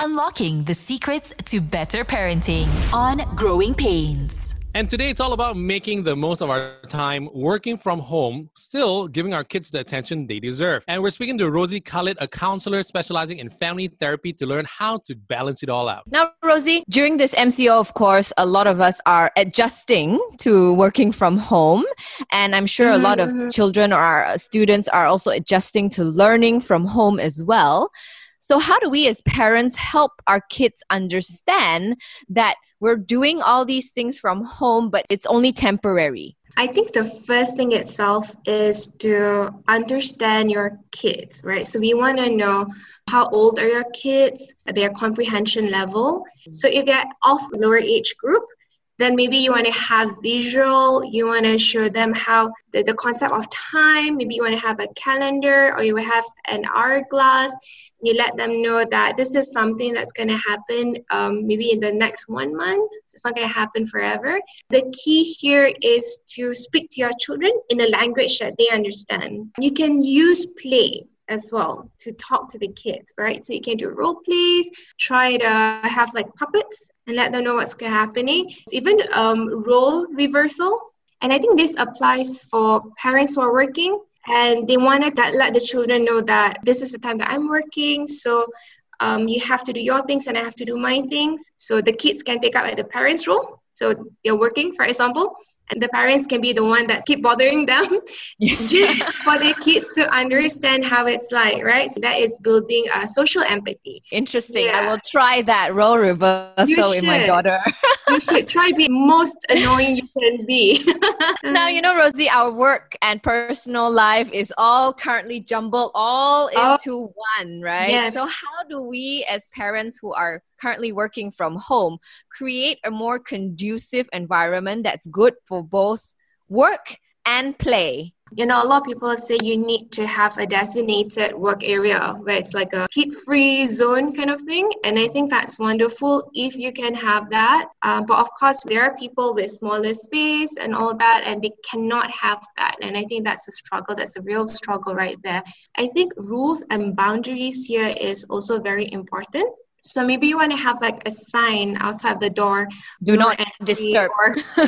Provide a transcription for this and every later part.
Unlocking the secrets to better parenting on Growing Pains. And today it's all about making the most of our time working from home, still giving our kids the attention they deserve. And we're speaking to Rozy Khalid, a counselor specializing in family therapy, to learn how to balance it all out. Now, Rozy, during this MCO, of course, a lot of us are adjusting to working from home. And I'm sure a lot of Mhm. children or our students are also adjusting to learning from home as well. So, how do we as parents help our kids understand that we're doing all these things from home, but it's only temporary? I think the first thing itself is to understand your kids, right? So we want to know how old are your kids, their comprehension level. So if they're of lower age group, then maybe you want to have visual, you want to show them how the, the concept of time, maybe you want to have a calendar or you have an hourglass. You let them know that this is something that's going to happen um, maybe in the next one month. So it's not going to happen forever. The key here is to speak to your children in a language that they understand. You can use play as well to talk to the kids, right? So you can do role plays, try to have like puppets and let them know what's happening. Even um, role reversal. And I think this applies for parents who are working and they want to let the children know that this is the time that I'm working. So um, you have to do your things and I have to do my things. So the kids can take up like the parents' role. So they're working, for example, and the parents can be the one that keep bothering them just for the kids to understand how it's like, right? So that is building a social empathy. Interesting. I will try that role reversal in my daughter. You should try be most annoying you can be. now you know rozy our work and personal life is all currently jumbled all Oh. into one right Yes. so how do we as parents who are currently working from home create a more conducive environment that's good for both work and play you know, a lot of people say you need to have a designated work area where it's like a heat free zone kind of thing. And I think that's wonderful if you can have that. Uh, but of course, there are people with smaller space and all that, and they cannot have that. And I think that's a struggle. That's a real struggle right there. I think rules and boundaries here is also very important. So maybe you want to have like a sign outside the door do not disturb or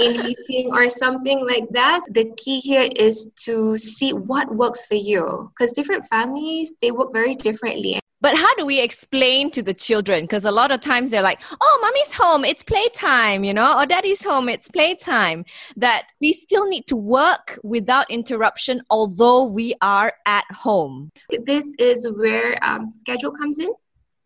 in meeting or something like that. The key here is to see what works for you because different families they work very differently. But how do we explain to the children? Because a lot of times they're like, oh, mommy's home, it's playtime, you know, or daddy's home, it's playtime. That we still need to work without interruption, although we are at home. This is where um, schedule comes in.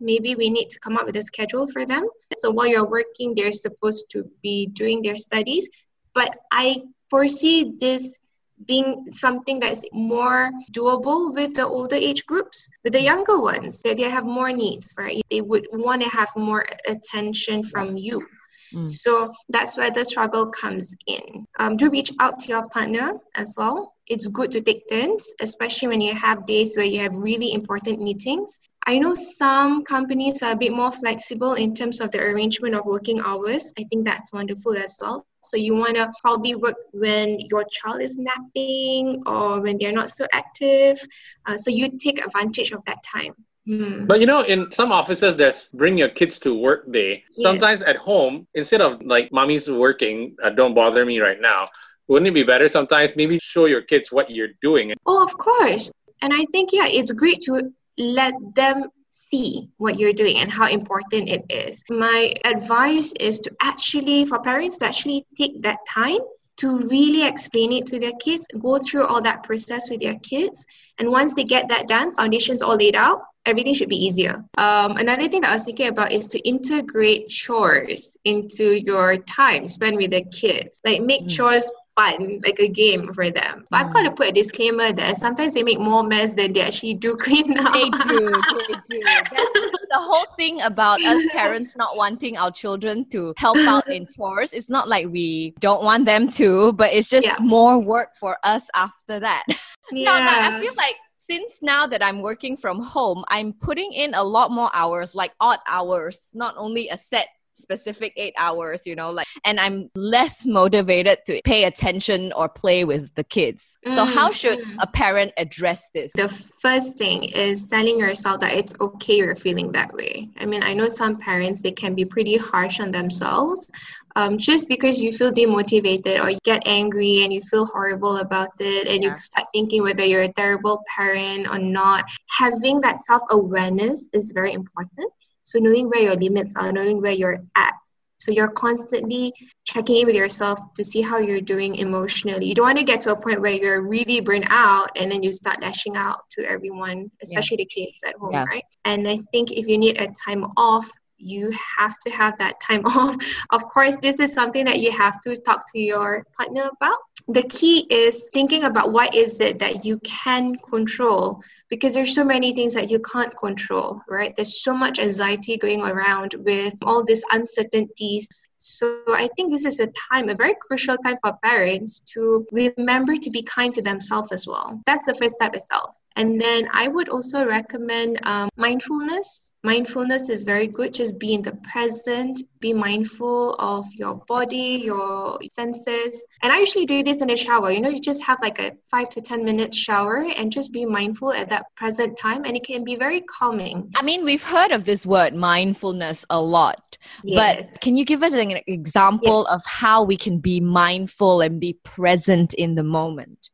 Maybe we need to come up with a schedule for them. So while you're working, they're supposed to be doing their studies. But I foresee this being something that's more doable with the older age groups. With the younger ones, they, they have more needs, right? They would want to have more attention from you. Mm. So that's where the struggle comes in. Um, do reach out to your partner as well. It's good to take turns, especially when you have days where you have really important meetings. I know some companies are a bit more flexible in terms of the arrangement of working hours. I think that's wonderful as well. So you want to probably work when your child is napping or when they're not so active. Uh, so you take advantage of that time. Hmm. But you know, in some offices, there's bring your kids to work day. Yes. Sometimes at home, instead of like mommy's working, uh, don't bother me right now. Wouldn't it be better sometimes maybe show your kids what you're doing? Oh, of course. And I think, yeah, it's great to let them see what you're doing and how important it is. My advice is to actually, for parents to actually take that time to really explain it to their kids, go through all that process with their kids. And once they get that done, foundations all laid out, everything should be easier. Um, another thing that I was thinking about is to integrate chores into your time spent with the kids. Like make Mm. chores fun, like a game for them. But I've got to put a disclaimer there. Sometimes they make more mess than they actually do clean up. They do, they do. That's the whole thing about us parents not wanting our children to help out in chores. It's not like we don't want them to, but it's just Yeah. more work for us after that. yeah. No, no, I feel like since now that I'm working from home, I'm putting in a lot more hours, like odd hours, not only a set specific eight hours, you know, like, and I'm less motivated to pay attention or play with the kids. So, how should Mm. a parent address this? The first thing is telling yourself that it's okay you're feeling that way. I mean, I know some parents, they can be pretty harsh on themselves. Um, just because you feel demotivated or you get angry and you feel horrible about it and Yeah. you start thinking whether you're a terrible parent or not, having that self awareness is very important. So, knowing where your limits are, knowing where you're at. So, you're constantly checking in with yourself to see how you're doing emotionally. You don't want to get to a point where you're really burnt out and then you start lashing out to everyone, especially the kids at home, Yeah. right? And I think if you need a time off, you have to have that time off. Of course, this is something that you have to talk to your partner about. The key is thinking about what is it that you can control because there's so many things that you can't control, right? There's so much anxiety going around with all these uncertainties. So I think this is a time, a very crucial time for parents to remember to be kind to themselves as well. That's the first step itself. And then I would also recommend um, mindfulness. Mindfulness is very good. Just be in the present, be mindful of your body, your senses. And I usually do this in the shower. You know, you just have like a five to 10 minute shower and just be mindful at that present time. And it can be very calming. I mean, we've heard of this word mindfulness a lot, Yes. but can you give us an example of how we can be mindful and be present in the moment?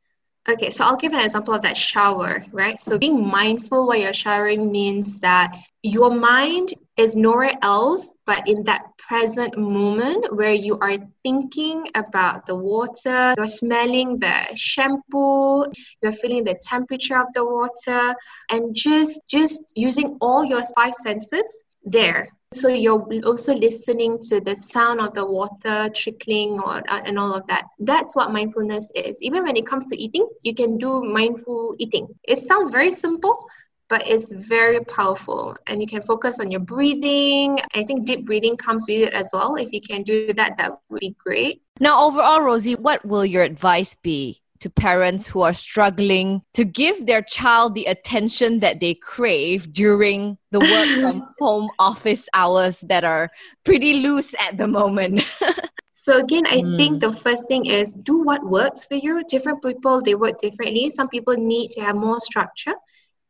Okay, so I'll give an example of that shower, right? So being mindful while you're showering means that your mind is nowhere else but in that present moment where you are thinking about the water, you're smelling the shampoo, you're feeling the temperature of the water, and just just using all your five senses there. So you're also listening to the sound of the water trickling or uh, and all of that. That's what mindfulness is. Even when it comes to eating, you can do mindful eating. It sounds very simple, but it's very powerful and you can focus on your breathing. I think deep breathing comes with it as well. If you can do that, that would be great. Now, overall, Rozy, what will your advice be to parents who are struggling to give their child the attention that they crave during the work from home office hours that are pretty loose at the moment? So again, I Mm. think the first thing is do what works for you. Different people they work differently. Some people need to have more structure,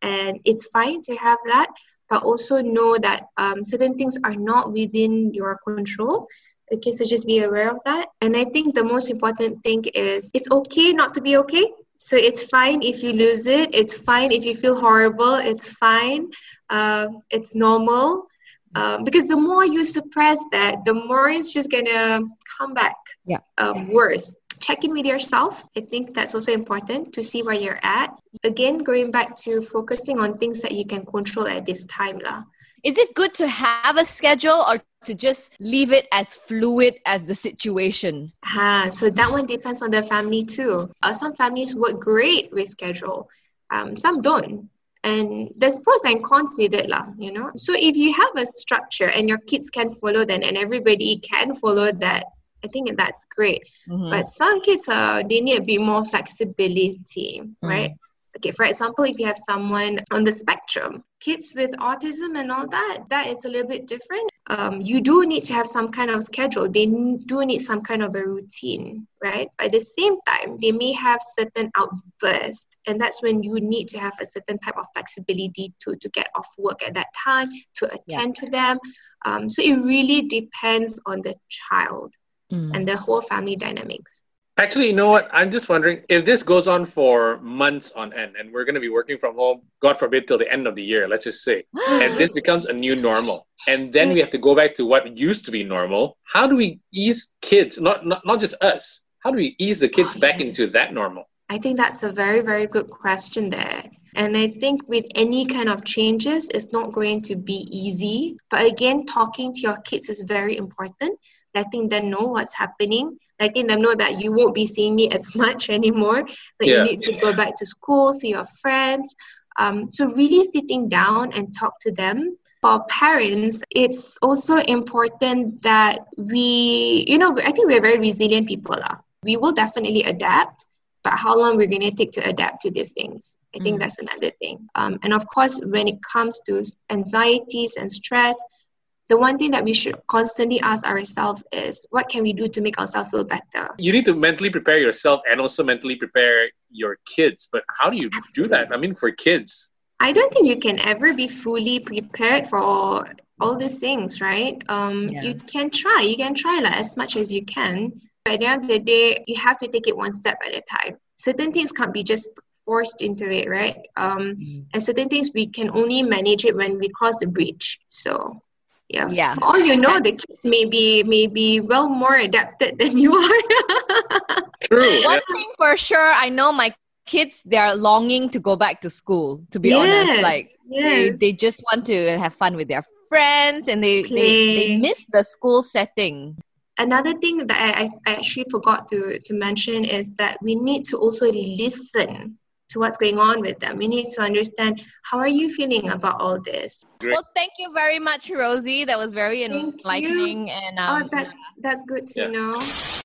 and it's fine to have that. But also know that um, certain things are not within your control. Okay, so just be aware of that. And I think the most important thing is it's okay not to be okay. So it's fine if you lose it. It's fine if you feel horrible. It's fine. Um, it's normal. Um, because the more you suppress that, the more it's just gonna come back Yeah. um, worse. Check in with yourself. I think that's also important to see where you're at. Again, going back to focusing on things that you can control at this time. lah. Is it good to have a schedule or to just leave it as fluid as the situation? Ah, so that one depends on the family too. Uh, some families work great with schedule, um, some don't. And there's pros and cons with it, lah, you know. So if you have a structure and your kids can follow that and everybody can follow that, I think that's great. Mhm. But some kids are they need a bit more flexibility, right? Okay, for example, if you have someone on the spectrum, kids with autism and all that, that is a little bit different. Um, you do need to have some kind of schedule. They do need some kind of a routine, right? But at the same time, they may have certain outbursts, and that's when you need to have a certain type of flexibility to to get off work at that time, to attend to them. Um, so it really depends on the child Mm. and the whole family dynamics. Actually, you know what? I'm just wondering if this goes on for months on end and we're going to be working from home, God forbid, till the end of the year, let's just say, and this becomes a new normal. And then we have to go back to what used to be normal. How do we ease kids, not, not, not just us, how do we ease the kids back into that normal? I think that's a very, very good question there. And I think with any kind of changes, it's not going to be easy. But again, talking to your kids is very important. Letting them know what's happening, letting them know that you won't be seeing me as much anymore, that Yeah. you need to go back to school, see your friends. Um, so, really sitting down and talk to them. For parents, it's also important that we, you know, I think we're very resilient people. lah. We will definitely adapt but how long we're going to take to adapt to these things i think Mm. that's another thing um, and of course when it comes to anxieties and stress the one thing that we should constantly ask ourselves is what can we do to make ourselves feel better? You need to mentally prepare yourself and also mentally prepare your kids. But how do you Absolutely. do that? I mean, for kids. I don't think you can ever be fully prepared for all these things, right? Um, yeah. You can try, you can try like, as much as you can. But at the end of the day, you have to take it one step at a time. Certain things can't be just forced into it, right? Um, mm. And certain things we can only manage it when we cross the bridge. So yeah. Yeah. For all you know, the kids may be may be well more adapted than you are. True. One yeah. thing for sure, I know my kids they are longing to go back to school to be yes, honest like yes. they, they just want to have fun with their friends and they, they, they miss the school setting another thing that I, I actually forgot to, to mention is that we need to also listen to what's going on with them. We need to understand how are you feeling about all this. Great. Well, thank you very much, Rozy. That was very enlightening. And um, oh, that's that's good to yeah. know.